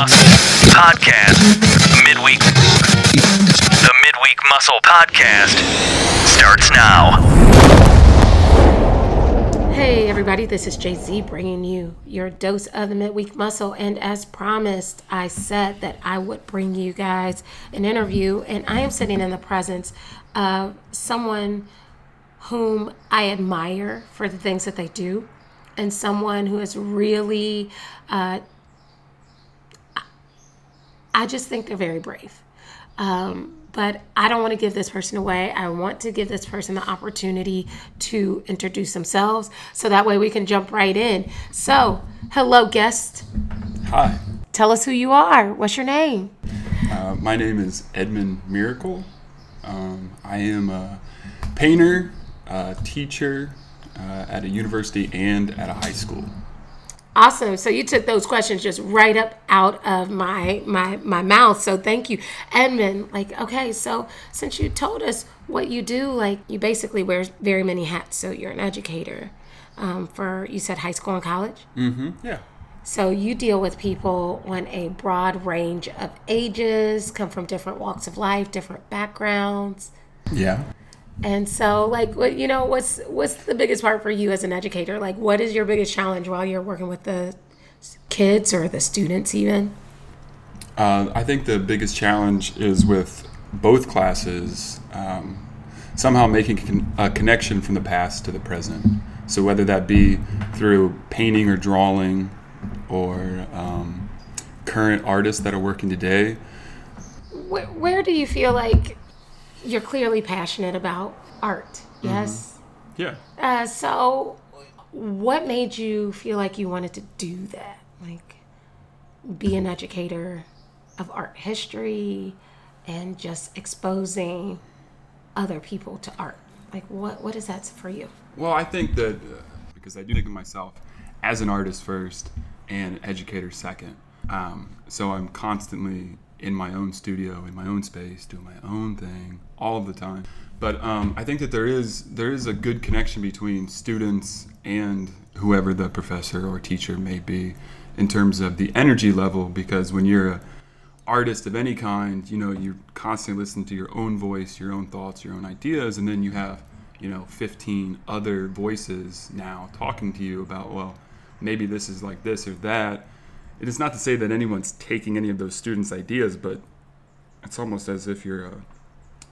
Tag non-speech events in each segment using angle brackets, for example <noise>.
Muscle Podcast. Midweek. The Midweek Muscle Podcast starts now. Hey everybody, this is JZ bringing you your dose of the midweek muscle. And as promised, I said that I would bring you guys an interview, and I am sitting in the presence of someone whom I admire for the things that they do, and someone who is really, uh, I just think they're very brave. Um, but I don't want to give this person away. I want to give this person the opportunity to introduce themselves so that way we can jump right in. So, hello, guest. Hi, Tell us who you are. What's your name? uh, my name is Edmund Merricle. Um, I am a painter, a teacher uh, at a university and at a high school. Awesome. So you took those questions just right up out of my my my mouth. So thank you, Edmund. Like, okay, so since you told us what you do, like you basically wear very many hats. So you're an educator um, for you said high school and college. Mm-hmm. Yeah. So you deal with people on a broad range of ages, come from different walks of life, different backgrounds. Yeah. And so like what you know, what's what's the biggest part for you as an educator? Like what is your biggest challenge while you're working with the kids or the students even? Uh, I think the biggest challenge is with both classes um, somehow making con- a connection from the past to the present. So whether that be through painting or drawing, or um, current artists that are working today, Where, where do you feel like you're clearly passionate about art? Yes. yeah. Uh, so, what made you feel like you wanted to do that? Like, be an educator of art history and just exposing other people to art. Like, what what is that for you? Well, I think that uh, because I do think of myself as an artist first and educator second. Um, so I'm constantly in my own studio, in my own space, doing my own thing all the time. But um, I think that there is there is a good connection between students and whoever the professor or teacher may be in terms of the energy level. Because when you're a artist of any kind, you know, you're constantly listening to your own voice, your own thoughts, your own ideas, and then you have, you know, 15 other voices now talking to you about, well, maybe this is like this or that. It is not to say that anyone's taking any of those students' ideas, but it's almost as if you're a,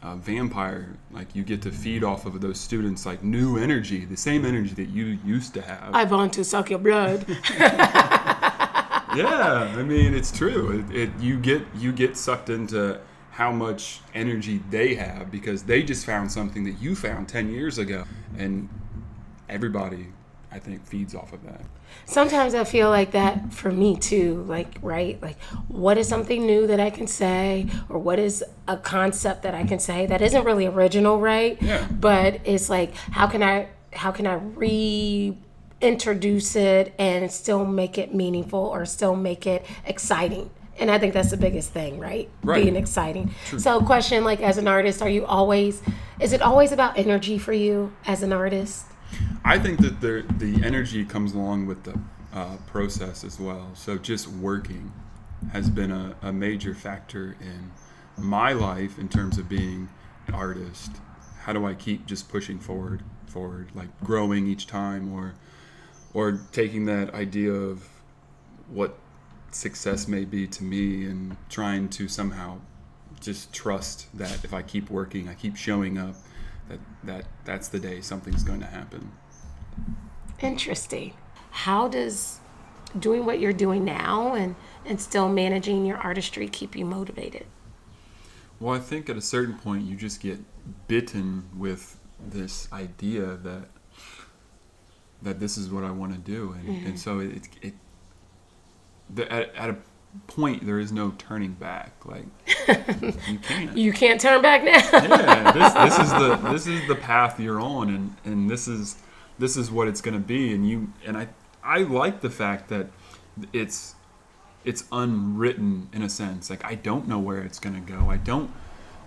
a vampire. Like you get to feed off of those students, like new energy, the same energy that you used to have. I want to suck your blood. <laughs> yeah, I mean it's true. It, it you get you get sucked into how much energy they have because they just found something that you found ten years ago, and everybody, I think, feeds off of that. Sometimes I feel like that for me too. Like, right? Like, what is something new that I can say, or what is a concept that I can say that isn't really original, right? Yeah. But it's like, how can I, how can I reintroduce it and still make it meaningful or still make it exciting? And I think that's the biggest thing, right? Right. Being exciting. So, question like, as an artist, are you always? Is it always about energy for you as an artist? I think that the the energy comes along with the uh, process as well. So just working has been a, a major factor in my life in terms of being an artist. How do I keep just pushing forward, forward, like growing each time, or or taking that idea of what success may be to me and trying to somehow just trust that if I keep working, I keep showing up, that that that's the day something's going to happen. Interesting. How does doing what you're doing now and and still managing your artistry keep you motivated? Well, I think at a certain point you just get bitten with this idea that that this is what I want to do, and, and mm-hmm. so it it the, at, at a point there is no turning back. Like <laughs> you can't. You can't turn back now. yeah, this, this <laughs> is the this is the path you're on, and and this is this is what it's going to be, and you and I I like the fact that it's it's unwritten in a sense. Like I don't know where it's going to go. I don't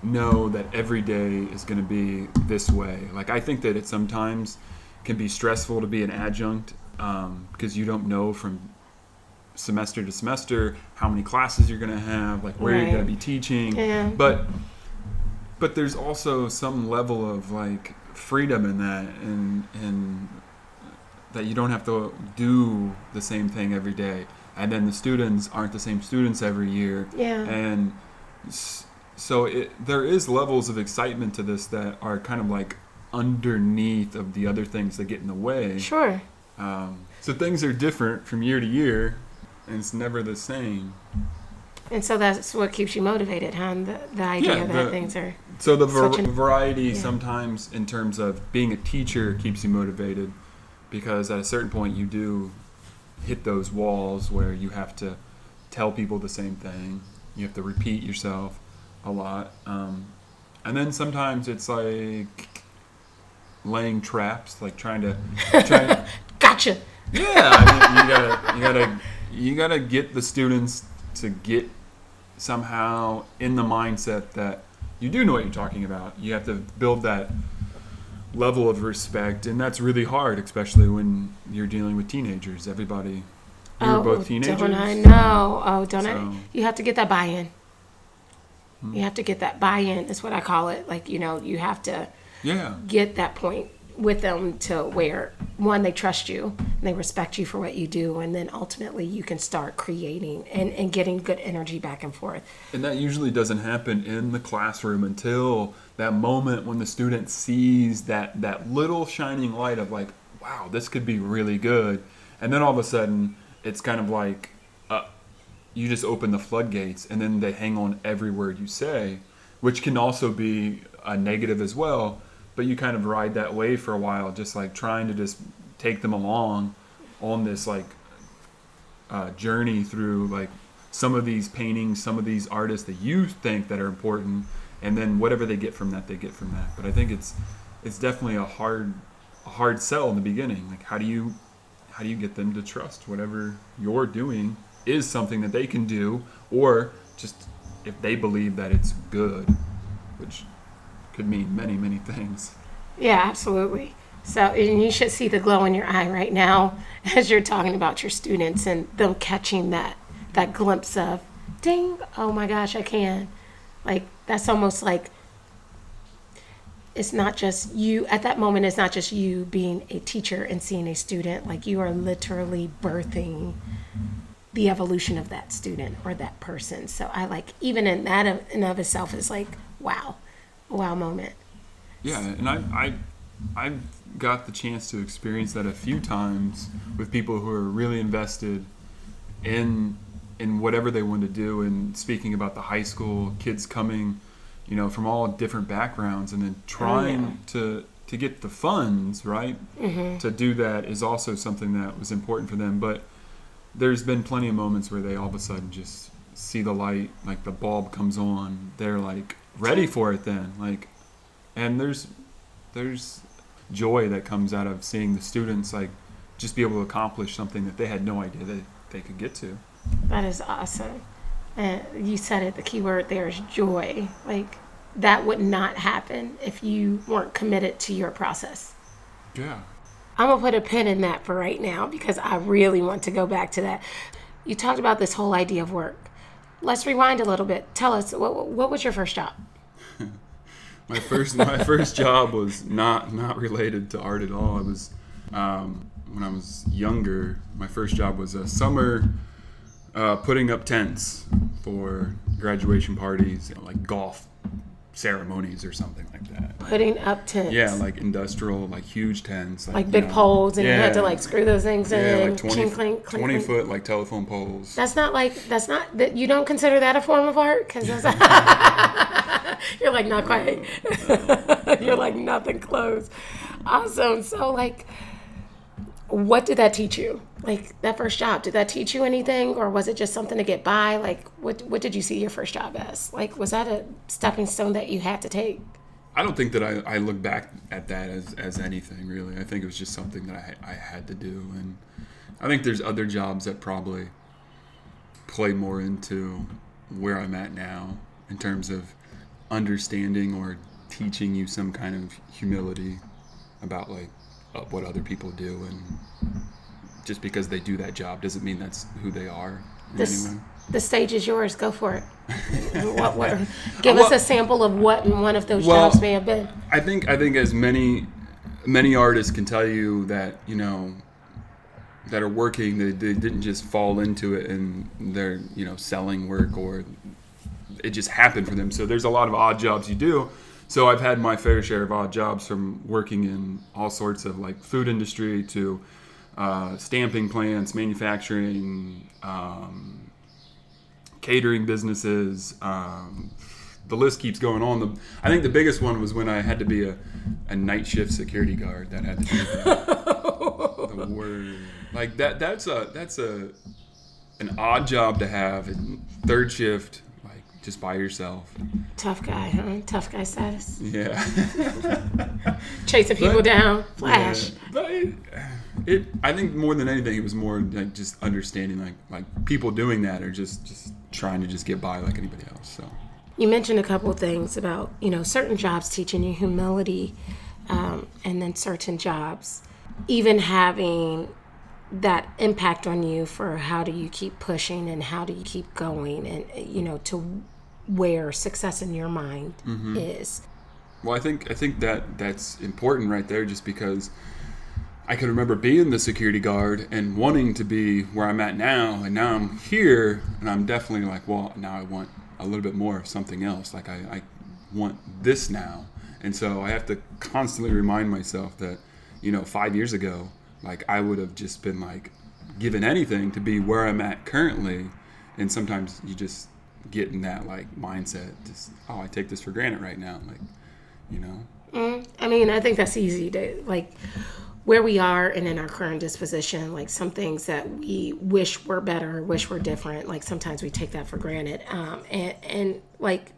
know that every day is going to be this way. Like I think that it sometimes can be stressful to be an adjunct um, because you don't know from semester to semester how many classes you're going to have like where you're going to be teaching Yeah. but but there's also some level of like freedom in that and and that you don't have to do the same thing every day and then the students aren't the same students every year Yeah. and so it there is levels of excitement to this that are kind of like underneath of the other things that get in the way Sure. um, so things are different from year to year and it's never the same And so that's what keeps you motivated, huh? The, the idea Yeah, that the- things are. So the var- variety yeah. sometimes in terms of being a teacher keeps you motivated because at a certain point you do hit those walls where you have to tell people the same thing. You have to repeat yourself a lot. Um, and then sometimes it's like laying traps, like trying to trying <laughs> Gotcha. yeah, I mean, you gotta you gotta you gotta get the students to get somehow in the mindset that you do know what you're talking about. You have to build that level of respect, and that's really hard, especially when you're dealing with teenagers. Everybody, we were both teenagers. Don't I know? Oh, don't I? You have to get that buy-in. Hmm. You have to get that buy-in. Is what I call it. Like you know, you have to Yeah, get that point with them to where one they trust you and they respect you for what you do and then ultimately you can start creating and, and getting good energy back and forth and that usually doesn't happen in the classroom until that moment when the student sees that that little shining light of like, wow, this could be really good, and then all of a sudden it's kind of like, uh, you just open the floodgates, and then they hang on every word you say, which can also be a negative as well. But you kind of ride that wave for a while, just like trying to just take them along on this like uh, journey through like some of these paintings, some of these artists that you think that are important, and then whatever they get from that, they get from that. But I think it's it's definitely a hard a hard sell in the beginning. Like how do you how do you get them to trust whatever you're doing is something that they can do, or just if they believe that it's good, which could mean many many things. yeah absolutely. So and you should see the glow in your eye right now <laughs> as you're talking about your students and them catching that that glimpse of ding oh my gosh i can. Like that's almost like it's not just you at that moment it's not just you being a teacher and seeing a student. Like you are literally birthing the evolution of that student or that person. So i like even in that in of itself is like wow wow moment Yeah, and I, I, I've got the chance to experience that a few times with people who are really invested in in whatever they want to do. And speaking about the high school kids coming, you know, from all different backgrounds, and then oh, trying to to get the funds right mm-hmm. to do that is also something that was important for them. But there's been plenty of moments where they all of a sudden just see the light, like the bulb comes on. They're like ready for it then, like and there's there's joy that comes out of seeing the students like just be able to accomplish something that they had no idea that they could get to. That is awesome. And you said it, the key word there is joy. Like that would not happen if you weren't committed to your process. Yeah. I'm gonna put a pin in that for right now because I really want to go back to that. You talked about this whole idea of work. Let's rewind a little bit. Tell us what, what was your first job? <laughs> My first my first job was not not related to art at all. It was um, when I was younger. My first job was a summer uh, putting up tents for graduation parties, you know, like golf ceremonies or something like that. Putting up tents. Yeah, like industrial, like huge tents, like you big know, poles, and you had to like screw those things yeah, in. like 20, clink, clink, clink, 20 foot like telephone poles. That's not like that's not that you don't consider that a form of art because that's <laughs> you're like not quite. <laughs> you're like nothing close. Awesome. So like, what did that teach you? Like that first job, did that teach you anything, or was it just something to get by? Like, what what did you see your first job as? Like, was that a stepping stone that you had to take? I don't think that I, I look back at that as, as anything really. I think it was just something that I, I had to do. And I think there's other jobs that probably play more into where I'm at now in terms of understanding or teaching you some kind of humility about like uh, what other people do and just because they do that job doesn't mean that's who they are This, the stage is yours. Go for it. <laughs> what, what, give us a sample of what one of those Well- jobs may have been. I think I think as many many artists can tell you that you know that are working they, they didn't just fall into it and they're you know selling work or it just happened for them so there's a lot of odd jobs you do so i've had my fair share of odd jobs from working in all sorts of like food industry to uh, stamping plants manufacturing um, catering businesses. Um, the list keeps going on. The, I think the biggest one was when I had to be a, a night shift security guard. That had to be the, <laughs> word. Like that. That's a that's a an odd job to have. And third shift, just by yourself. Tough guy, huh? Tough guy status. Yeah. <laughs> Chasing people But- down. Flash. Yeah, but it, it, I think more than anything, it was more like just understanding, like like people doing that or just just trying to just get by like anybody else. So You mentioned a couple of things about, you know, certain jobs teaching you humility, um, and then certain jobs even having that impact on you for how do you keep pushing and how do you keep going and, you know, to where success in your mind mm-hmm. is. Well, I think I think that that's important right there, just because I can remember being the security guard and wanting to be where I'm at now, and now I'm here, and I'm definitely like, well, now I want a little bit more of something else. Like I, I want this now, and so I have to constantly remind myself that, you know, five years ago, like I would have just been like given anything to be where I'm at currently, and sometimes you just get in that like mindset, just oh, I take this for granted right now, like you know I mean, I think that's easy to like where we are and in our current disposition, like some things that we wish were better, wish were different. Like sometimes we take that for granted. Um, and, and like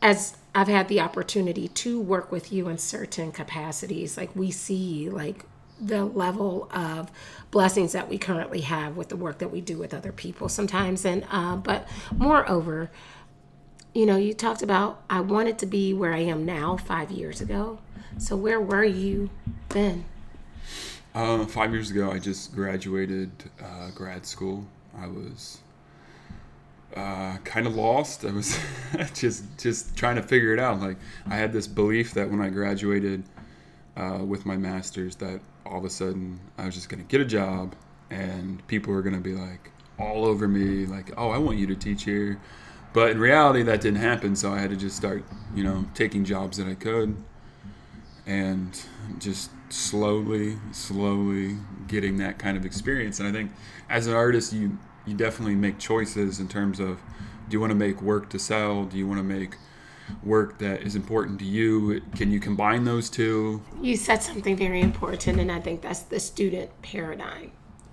as I've had the opportunity to work with you in certain capacities, like we see like the level of blessings that we currently have with the work that we do with other people sometimes. And, uh, but moreover, you know, you talked about I wanted to be where I am now five years ago. So where were you then? Uh, five years ago, I just graduated uh, grad school. I was uh, kind of lost. I was <laughs> just just trying to figure it out. Like I had this belief that when I graduated uh, with my master's, that all of a sudden I was just gonna get a job, and people were gonna be like all over me, like, "Oh, I want you to teach here." But in reality, that didn't happen. So I had to just start, you know, taking jobs that I could and just slowly, slowly getting that kind of experience. And I think as an artist, you you definitely make choices in terms of do you want to make work to sell? Do you want to make work that is important to you? Can you combine those two? You said something very important, and I think that's the student paradigm.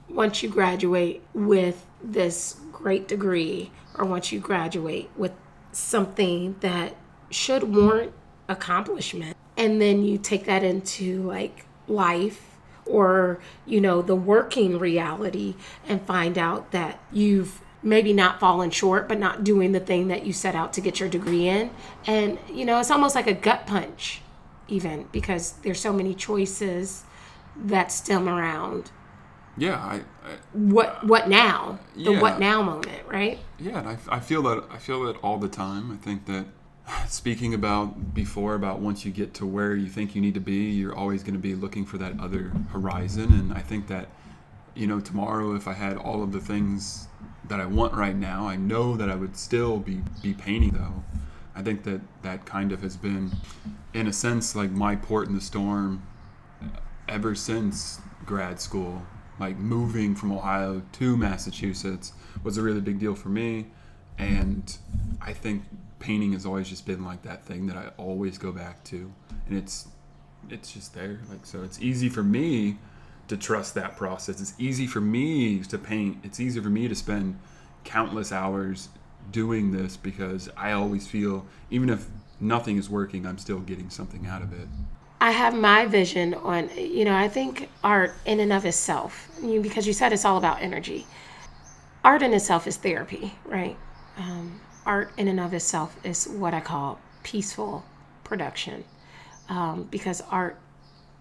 Once you graduate with this great degree, or once you graduate with something that should warrant accomplishment, and then you take that into like life or you know the working reality and find out that you've maybe not falling short but not doing the thing that you set out to get your degree in and you know it's almost like a gut punch even because there's so many choices that stem around Yeah, I, I what what now the yeah. what now moment right Yeah, and I, I feel that I feel that all the time. I think that speaking about before about once you get to where you think you need to be, you're always going to be looking for that other horizon. And I think that you know tomorrow, if I had all of the things that I want right now, I know that I would still be be painting though. I think that that kind of has been, in a sense, like my port in the storm ever since grad school. Like moving from Ohio to Massachusetts was a really big deal for me. And I think painting has always just been like that thing that I always go back to. And it's it's just there. Like so it's easy for me to trust that process. It's easy for me to paint. It's easy for me to spend countless hours doing this because I always feel even if nothing is working, I'm still getting something out of it. I have my vision on, you know, I think art in and of itself, because you said it's all about energy. Art in itself is therapy, right? Um, art in and of itself is what I call peaceful production, um, because art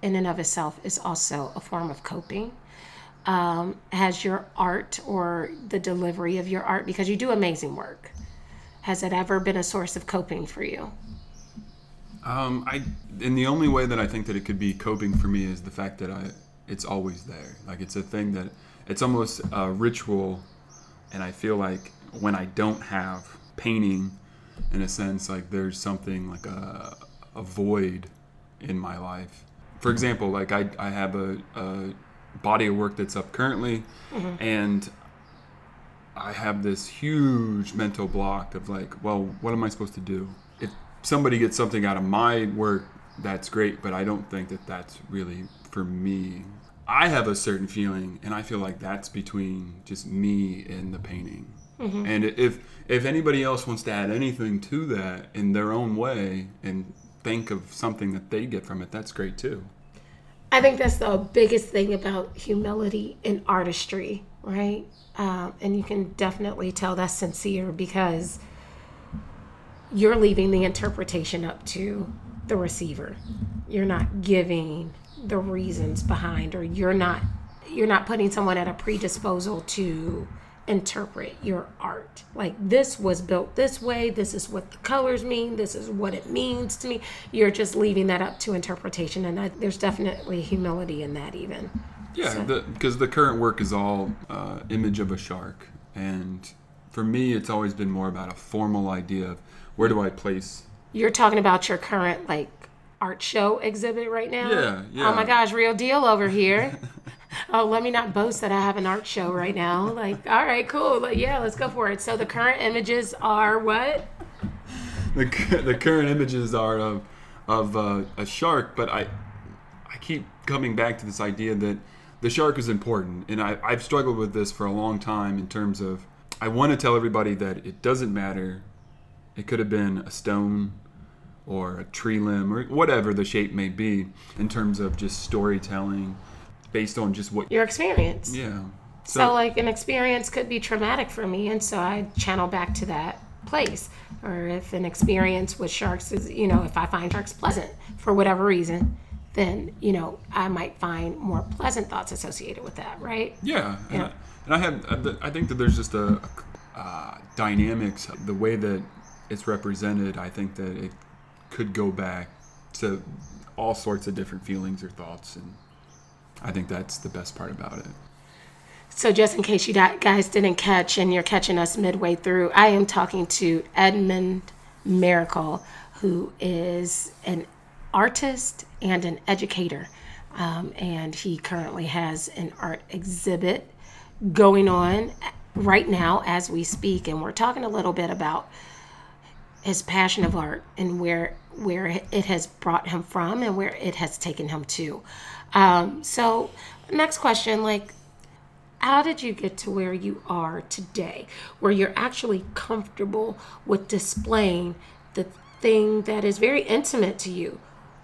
in and of itself is also a form of coping. um, has your art or the delivery of your art because you do amazing work has it ever been a source of coping for you Um, I and the only way that I think that it could be coping for me is the fact that I it's always there. Like it's a thing that it's almost a ritual, and I feel like when I don't have painting, in a sense, like there's something like a a void in my life. For example, like I I have a, a body of work that's up currently, mm-hmm. and I have this huge mental block of like, well, what am I supposed to do? If somebody gets something out of my work, that's great, but I don't think that that's really for me. I have a certain feeling, and I feel like that's between just me and the painting. Mm-hmm. And if if anybody else wants to add anything to that in their own way and think of something that they get from it, that's great too. I think that's the biggest thing about humility and artistry, right? Um, and you can definitely tell that's sincere because you're leaving the interpretation up to the receiver. You're not giving the reasons behind, or you're not you're not putting someone at a predisposal to interpret your art. Like this was built this way, this is what the colors mean, this is what it means to me. You're just leaving that up to interpretation and I, there's definitely humility in that even. Yeah, So- because the, current work is all uh, image of a shark, and for me, it's always been more about a formal idea of where do I place. You're talking about your current like art show exhibit right now? Yeah, yeah. Oh my gosh, real deal over here. <laughs> oh, let me not boast that I have an art show right now. Like, all right, cool. Like, yeah, let's go for it. So the current images are what? The, the current images are of of uh, a shark, but I I keep coming back to this idea that the shark is important, and I, I've struggled with this for a long time in terms of I want to tell everybody that it doesn't matter. It could have been a stone or a tree limb or whatever the shape may be in terms of just storytelling based on just what Your experience. yeah So, like, an experience could be traumatic for me, and so I channel back to that place. Or if an experience with sharks is, you know, if I find sharks pleasant for whatever reason, then, you know, I might find more pleasant thoughts associated with that, right? Yeah, and, Yeah. I, and I have. uh, I think that there's just a, a uh, dynamics. The way that it's represented, I think that it could go back to all sorts of different feelings or thoughts, and I think that's the best part about it. So, just in case you guys didn't catch and you're catching us midway through, I am talking to Edmund Merricle, who is an artist and an educator. Um, and he currently has an art exhibit going on right now as we speak. And we're talking a little bit about his passion of art and where where it has brought him from and where it has taken him to. Um, so, next question, like how did you get to where you are today? Where you're actually comfortable with displaying the thing that is very intimate to you?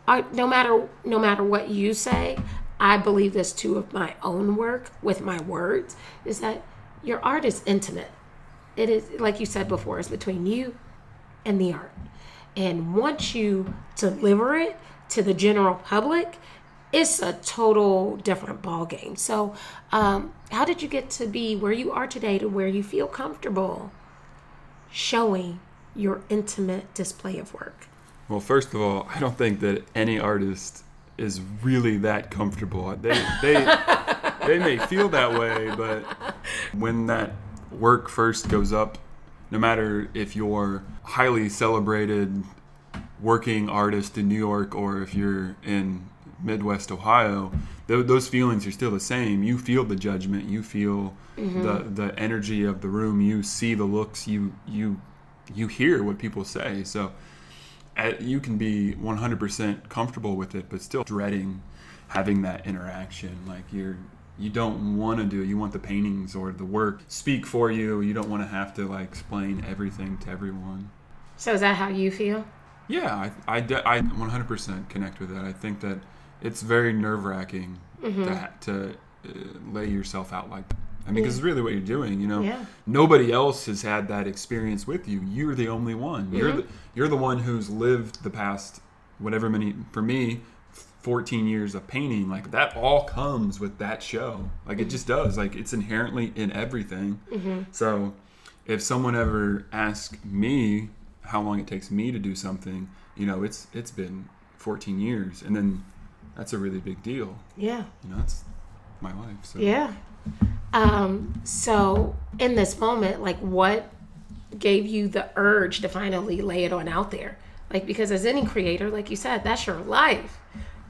I, no matter no matter what you say i believe this too of my own work with my words is that your art is intimate. It is like you said before it's between you and the art. And once you deliver it to the general public it's a total different ball game so um, how did you get to be where you are today to where you feel comfortable showing your intimate display of work Well, first of all, I don't think that any artist is really that comfortable. They they <laughs> they may feel that way, but when that work first goes up, no matter if you're highly celebrated working artist in New York or if you're in Midwest Ohio, th- those feelings are still the same. You feel the judgment, you feel the the energy of the room, you see the looks, you you you hear what people say. So uh, you can be 100% comfortable with it, but still dreading having that interaction. Like you're, you don't want to do it. You want the paintings or the work speak for you. You don't want to have to like explain everything to everyone. so is that how you feel Yeah, I, I, I 100% connect with that. I think that it's very nerve wracking mm-hmm. to, ha- to uh, lay yourself out like that. I mean, because it's really what you're doing, you know. Yeah. Nobody else has had that experience with you. You're the only one. You're mm-hmm. the you're the one who's lived the past whatever many for me 14 years of painting like that all comes with that show like it mm-hmm. just does like it's inherently in everything so if someone ever asks me how long it takes me to do something you know it's it's been 14 years and then that's a really big deal Yeah. you know that's my life so Yeah. Um, so in this moment, like what gave you the urge to finally lay it on out there? Like because as any creator, like you said, that's your life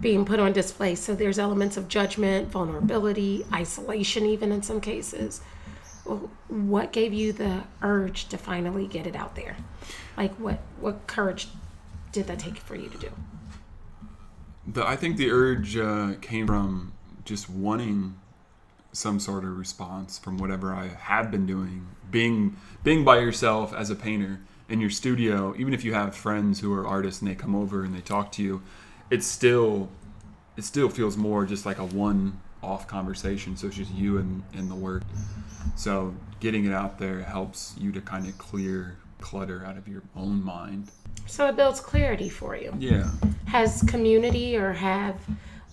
being put on display. So there's elements of judgment, vulnerability, isolation even in some cases. What gave you the urge to finally get it out there? Like what what courage did that take for you to do? The, I think the urge uh, came from just wanting some sort of response from whatever I have been doing. Being being by yourself as a painter in your studio, even if you have friends who are artists and they come over and they talk to you, it's still it still feels more just like a one off conversation. So it's just you and, and the work. So getting it out there helps you to kind of clear clutter out of your own mind. So it builds clarity for you. Yeah. has community or have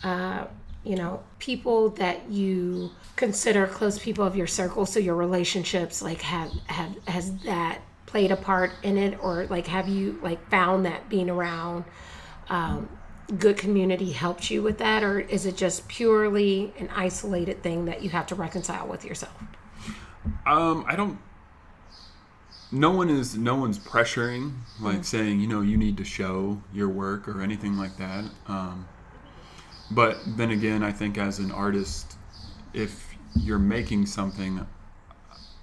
uh, you know people that you consider close people of your circle so your relationships like have have has that played a part in it or like have you like found that being around um, good community helped you with that or is it just purely an isolated thing that you have to reconcile with yourself Um, I don't. No one is. No one's pressuring, like saying, you know, you need to show your work or anything like that. Um, but then again, I think as an artist, if you're making something,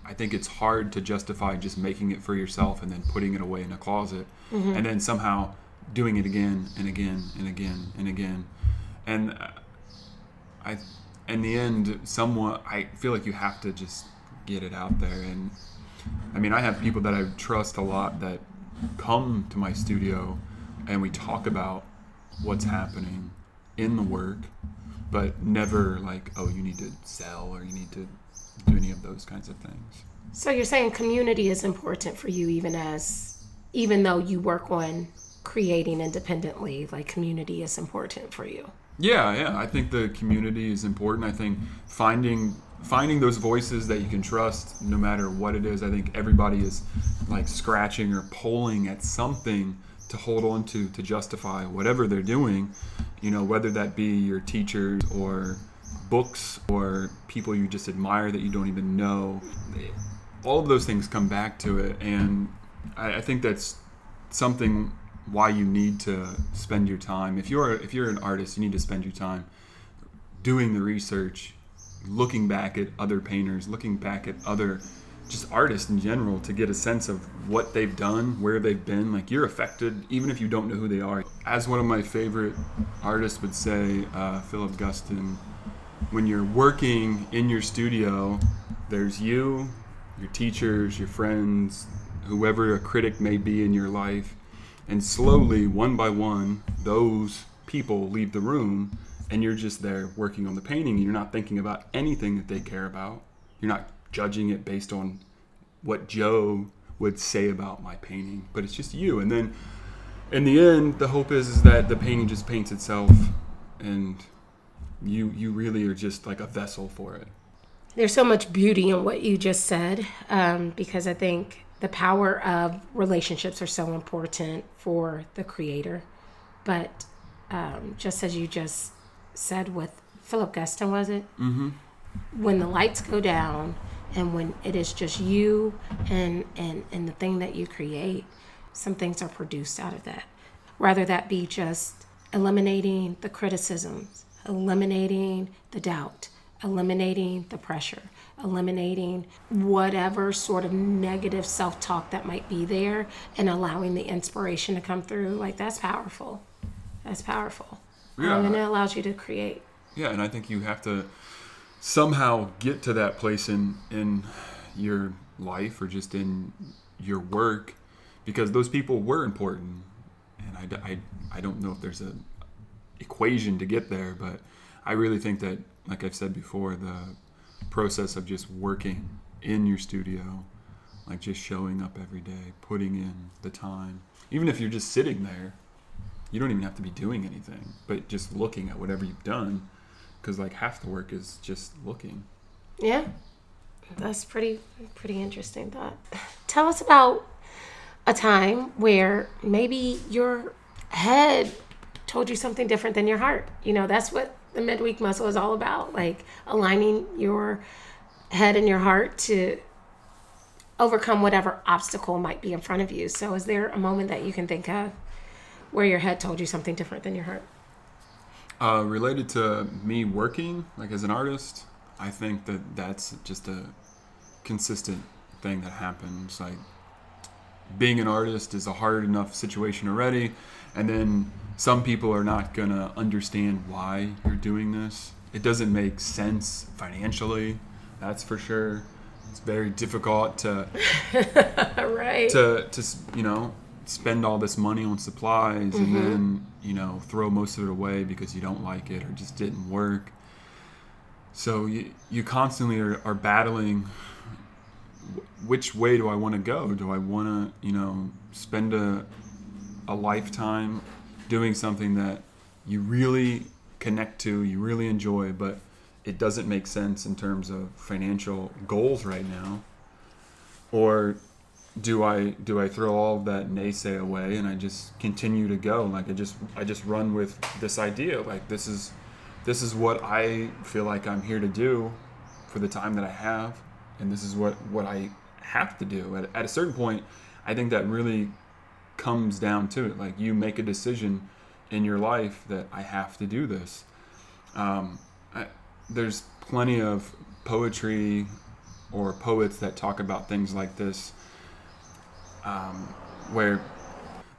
I think it's hard to justify just making it for yourself and then putting it away in a closet, and then somehow doing it again and again and again and again, and uh, I, in the end, somewhat, I feel like you have to just get it out there. And I mean, I have people that I trust a lot that come to my studio and we talk about what's happening in the work, but never like, oh, you need to sell or you need to do any of those kinds of things. so you're saying community is important for you even as even though you work on creating independently like community is important for you Yeah, yeah. I think the community is important. I think finding finding those voices that you can trust, no matter what it is. I think everybody is like scratching or pulling at something to hold on to to justify whatever they're doing. You know, whether that be your teachers or books or people you just admire that you don't even know. All of those things come back to it, and I, I think that's something why you need to spend your time. If you're if you're an artist, you need to spend your time doing the research, looking back at other painters, looking back at other just artists in general to get a sense of what they've done, where they've been. Like you're affected even if you don't know who they are. As one of my favorite artists would say, uh, Philip Guston, when you're working in your studio, there's you, your teachers, your friends, whoever a critic may be in your life, and slowly, one by one, those people leave the room, and you're just there working on the painting. And you're not thinking about anything that they care about. You're not judging it based on what Joe would say about my painting, but it's just you. And then, in the end, the hope is, is that the painting just paints itself, and you you really are just like a vessel for it. There's so much beauty in what you just said um, because I think the power of relationships are so important for the creator. But um, just as you just said with Philip Guston, was it? Mm-hmm. When the lights go down and when it is just you and, and, and the thing that you create, some things are produced out of that. Rather that be just eliminating the criticisms, eliminating the doubt, eliminating the pressure, eliminating whatever sort of negative self talk that might be there, and allowing the inspiration to come through. Like, that's powerful. That's powerful. Yeah. And it allows you to create. Yeah, and I think you have to somehow get to that place in in your life or just in your work because those people were important. And I, I, I don't know if there's a equation to get there, but I really think that, like I've said before, the process of just working in your studio, like just showing up every day, putting in the time, even if you're just sitting there, you don't even have to be doing anything, but just looking at whatever you've done, because like half the work is just looking. Yeah, that's pretty pretty interesting thought. Tell us about a time where maybe your head told you something different than your heart. You know, that's what the midweek muscle is all about, like aligning your head and your heart to overcome whatever obstacle might be in front of you. So, is there a moment that you can think of where your head told you something different than your heart? Uh, related to me working, like as an artist, I think that that's just a consistent thing that happens. Like being an artist is a hard enough situation already, and then some people are not gonna understand why you're doing this. It doesn't make sense financially, that's for sure. It's very difficult to <laughs> right. to to you know spend all this money on supplies and mm-hmm. then you know throw most of it away because you don't like it or just didn't work. So you you constantly are, are battling. Which way do I want to go? Do I want to you know spend a a lifetime doing something that you really connect to, you really enjoy, but it doesn't make sense in terms of financial goals right now? Or do I do I throw all that naysay away and I just continue to go? Like I just I just run with this idea. Like this is this is what I feel like I'm here to do for the time that I have, and this is what what I have to do. At, at a certain point, I think that really comes down to it. Like you make a decision in your life that I have to do this. Um, I, there's plenty of poetry or poets that talk about things like this, um, where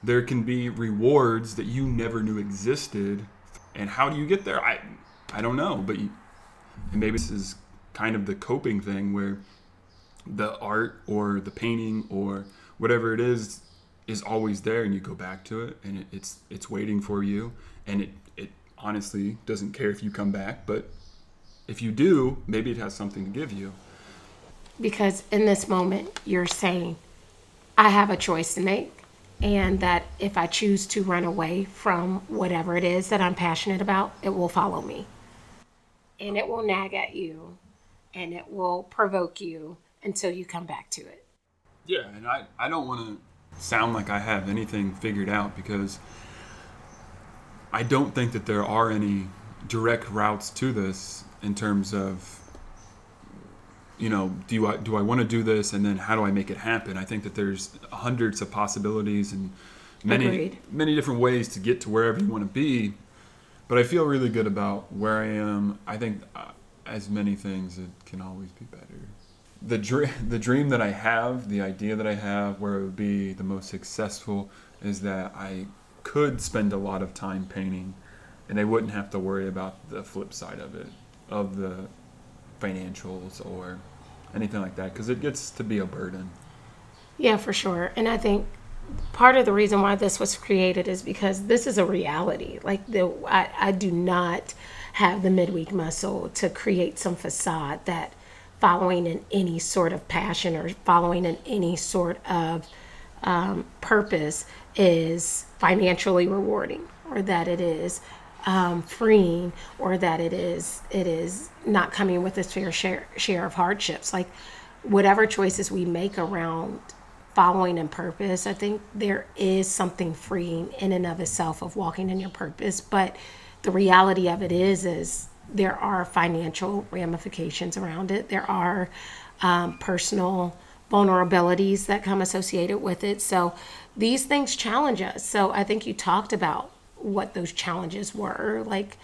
there can be rewards that you never knew existed, and how do you get there? I I don't know, but you, and maybe this is kind of the coping thing where the art or the painting or whatever it is is always there and you go back to it and it, it's it's waiting for you. And it it honestly doesn't care if you come back but if you do maybe it has something to give you. Because in this moment you're saying i have a choice to make and that if i choose to run away from whatever it is that i'm passionate about it will follow me. And it will nag at you and it will provoke you until you come back to it. Yeah and i i don't want to sound like i have anything figured out because i don't think that there are any direct routes to this in terms of you know, do I do I want to do this, and then how do I make it happen? I think that there's hundreds of possibilities and many Agreed. many different ways to get to wherever you want to be. But I feel really good about where I am. I think, uh, as many things, it can always be better. The dream, the dream that I have, the idea that I have, where it would be the most successful, is that I could spend a lot of time painting, and I wouldn't have to worry about the flip side of it, of the financials or anything like that because it gets to be a burden. Yeah, for sure. And I think part of the reason why this was created is because this is a reality. Like the I, I do not have the midweek muscle to create some facade that following in any sort of passion or following in any sort of um, purpose is financially rewarding or that it is um, freeing or that it is it is not coming with its fair share share of hardships. Like whatever choices we make around following in purpose i think there is something freeing in and of itself of walking in your purpose but the reality of it is is there are financial ramifications around it. There are um, personal vulnerabilities that come associated with it. So these things challenge us. So i think you talked about what those challenges were like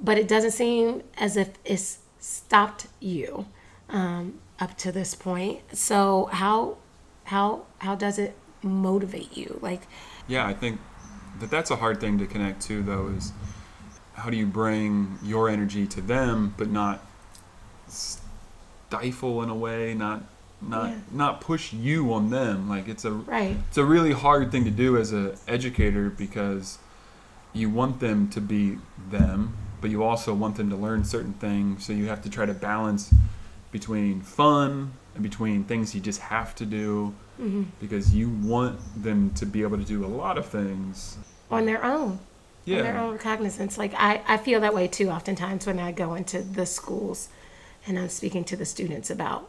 but it doesn't seem as if it's stopped you um, up to this point so how how how does it motivate you like Yeah, I think that that's a hard thing to connect to, though, is how do you bring your energy to them, but not stifle in a way, not not Yeah. not push you on them. Like it's a right it's a really hard thing to do as a educator because you want them to be them, but you also want them to learn certain things. So you have to try to balance between fun and between things you just have to do mm-hmm. because you want them to be able to do a lot of things on their own. On their own cognizance. Like I, I feel that way too oftentimes when I go into the schools and I'm speaking to the students about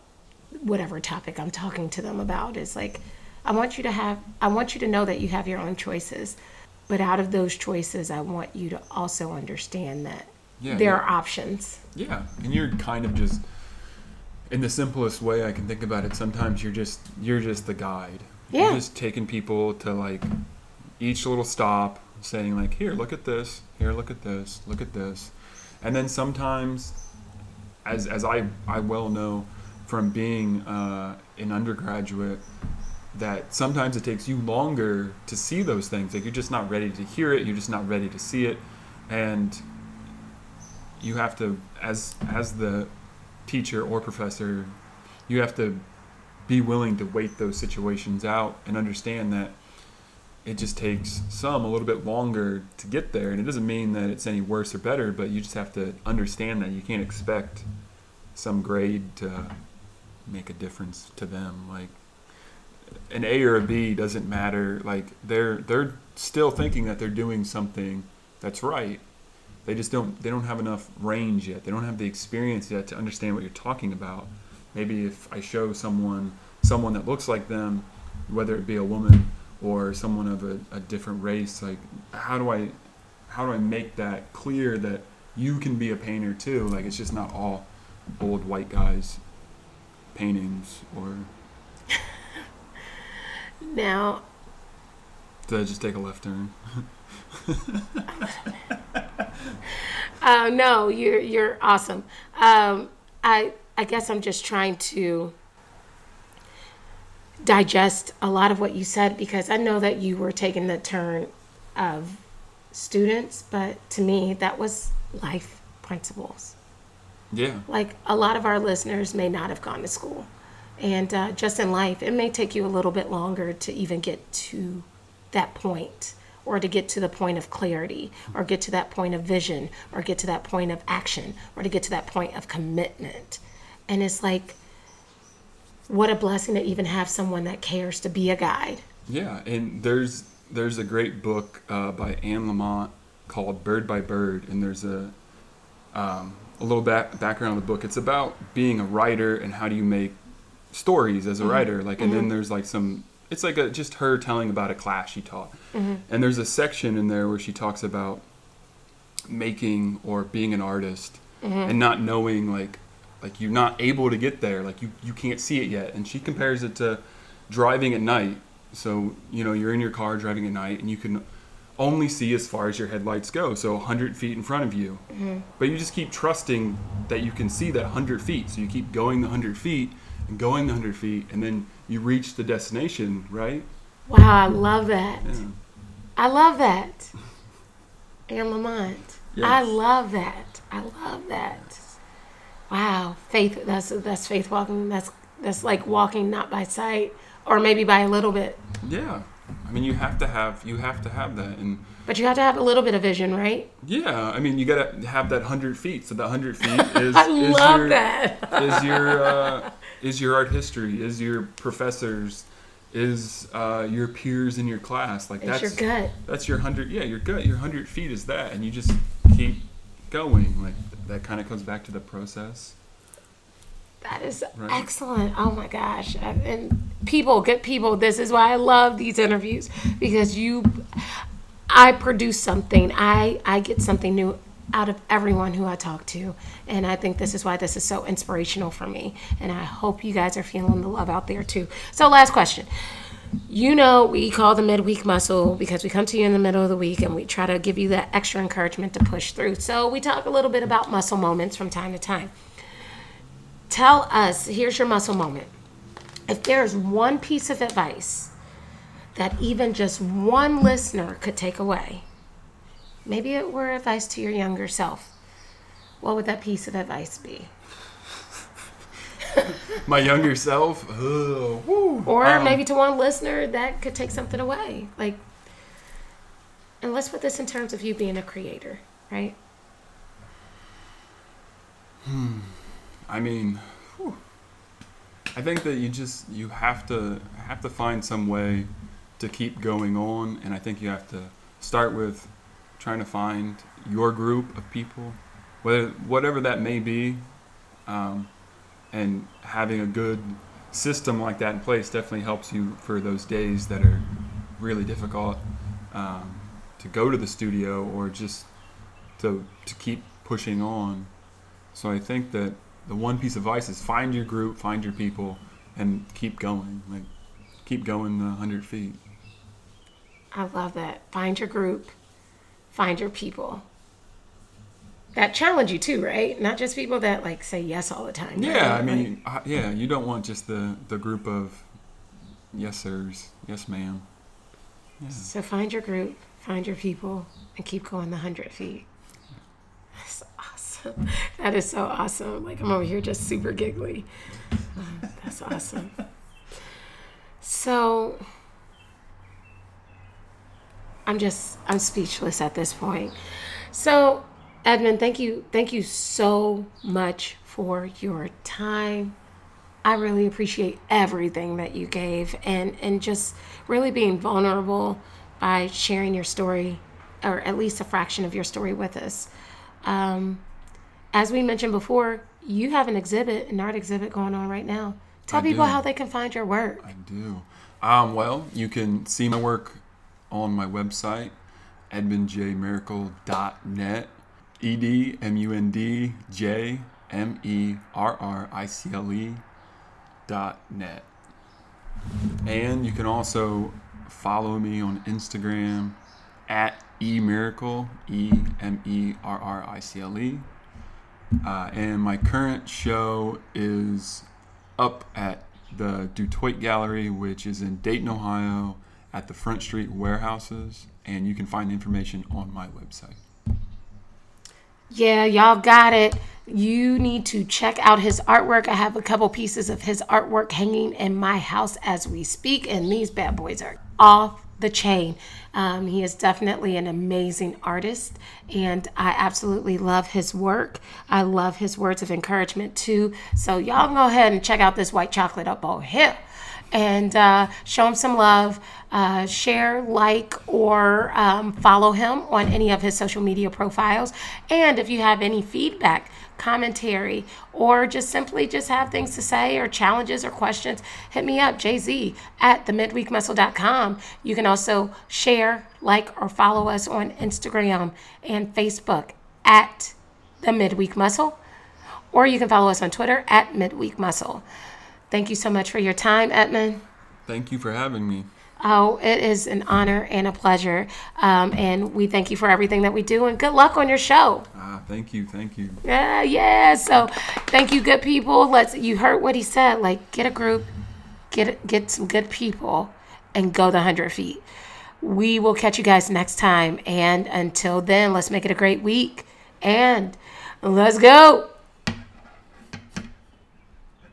whatever topic I'm talking to them about. It's like I want you to have I want you to know that you have your own choices. But out of those choices I want you to also understand that Yeah, there yeah. are options. Yeah, and you're kind of just in the simplest way I can think about it. Sometimes you're just you're just the guide. Yeah. You're just taking people to like each little stop, saying like, "Here, look at this. Here, look at this. Look at this," and then sometimes, as as I I well know from being uh, an undergraduate. That sometimes it takes you longer to see those things. Like you're just not ready to hear it. You're just not ready to see it, and you have to as as the teacher or professor you have to be willing to wait those situations out and understand that it just takes some a little bit longer to get there and it doesn't mean that it's any worse or better but you just have to understand that you can't expect some grade to make a difference to them like an A or a B doesn't matter. Like they're they're still thinking that they're doing something that's right. They just don't they don't have enough range yet. They don't have the experience yet to understand what you're talking about. Maybe if i show someone someone that looks like them whether it be a woman or someone of a, a different race like how do i how do i make that clear that you can be a painter too? Like it's just not all old white guys paintings or Now did i just take a left turn <laughs> Uh, no, you're you're awesome. Um, I I guess I'm just trying to digest a lot of what you said because I know that you were taking the turn of students, but to me that was life principles. yeah Like a lot of our listeners may not have gone to school, and uh, just in life, it may take you a little bit longer to even get to that point or to get to the point of clarity or get to that point of vision or get to that point of action or to get to that point of commitment and it's like what a blessing to even have someone that cares to be a guide Yeah, and there's there's a great book uh, by Anne Lamott called Bird by Bird, and there's a um, a little back, background of the book. It's about being a writer and how do you make stories as a mm-hmm. writer. Like, and then mm-hmm. there's like some. It's like a, just her telling about a class she taught, mm-hmm. and there's a section in there where she talks about making or being an artist and not knowing like like you're not able to get there like you you can't see it yet. And she compares it to driving at night. So you know you're in your car driving at night and you can only see as far as your headlights go so 100 feet in front of you. But you just keep trusting that you can see that 100 feet so you keep going the 100 feet and going the 100 feet and then you reach the destination right? Wow i love that. Yeah. i love that. Anne Lamott. Yes. i love that. I love that. Wow faith that's that's faith walking that's that's like walking not by sight or maybe by a little bit. Yeah. I mean you have to have you have to have that and but you have to have a little bit of vision right? Yeah, I mean, you gotta have that hundred feet. So that hundred feet <laughs> is i is love your, that. is your <laughs> uh, is your art history, is your professors, is uh, your peers in your class. Like it's that's your gut that's your hundred. Yeah, your gut. Your hundred feet is that, and you just keep going. Like that kind of comes back to the process. That is Right. excellent. Oh my gosh. And- And people, good people, this is why I love these interviews because you I produce something. I I get something new out of everyone who I talk to. And I think this is why this is so inspirational for me. And I hope you guys are feeling the love out there too. So last question. You know, we call the midweek muscle because we come to you in the middle of the week and we try to give you that extra encouragement to push through. So we talk a little bit about muscle moments from time to time tell us here's your muscle moment if there's one piece of advice that even just one listener could take away maybe it were advice to your younger self what would that piece of advice be <laughs> My younger self. Woo. or Um, maybe to one listener that could take something away like and let's put this in terms of you being a creator right I mean, whew. I think that you just you have to have to find some way to keep going on, and I think you have to start with trying to find your group of people, whether whatever that may be, um, and having a good system like that in place definitely helps you for those days that are really difficult um, to go to the studio or just to to keep pushing on. So I think that the one piece of advice is find your group, find your people, and keep going. Like keep going the hundred feet. I love that. Find your group, find your people. That challenge you too, right? Not just people that like say yes all the time. Yeah, right? I mean, uh, yeah, you don't want just the the group of yes sirs, yes ma'am. Yeah. So find your group, find your people, and keep going the hundred feet. That's awesome. That is so awesome. Like I'm over here just super giggly. Um, that's awesome. So I'm just I'm speechless at this point. So Edmund, thank you thank you so much for your time. I really appreciate everything that you gave and and just really being vulnerable by sharing your story or at least a fraction of your story with us. Um, as we mentioned before, you have an exhibit, an art exhibit going on right now. Tell I people do. how they can find your work. I do. Um, well, you can see my work on my website, edmundjmerricle.net. E D M U N D J M E R R I C L E dot net. And you can also follow me on Instagram at emerricle, E M E R R I C L E. Uh, and my current show is up at the Dutoit Gallery, which is in Dayton, Ohio, at the Front Street Warehouses. And you can find information on my website. Yeah, y'all got it. You need to check out his artwork. I have a couple pieces of his artwork hanging in my house as we speak, and these bad boys are off the chain. Um, he is definitely an amazing artist, and I absolutely love his work. I love his words of encouragement too. So, y'all go ahead and check out this white chocolate up over here and uh, show him some love. Uh, share, like, or um, follow him on any of his social media profiles. And if you have any feedback, commentary, or just simply just have things to say or challenges or questions, hit me up, jz at themidweekmuscle.com. You can also share, like, or follow us on Instagram and Facebook at the Midweek Muscle, or you can follow us on Twitter at Midweek Muscle. Thank you so much for your time, Edmund. Thank you for having me. Oh, it is an honor and a pleasure. Um, and we thank you for everything that we do. And good luck on your show. Ah, thank you, thank you. Yeah, yeah. So thank you, good people. Let's. You heard what he said. Like, get a group, get get some good people, and go the hundred feet. We will catch you guys next time. And until then, let's make it a great week. And let's go.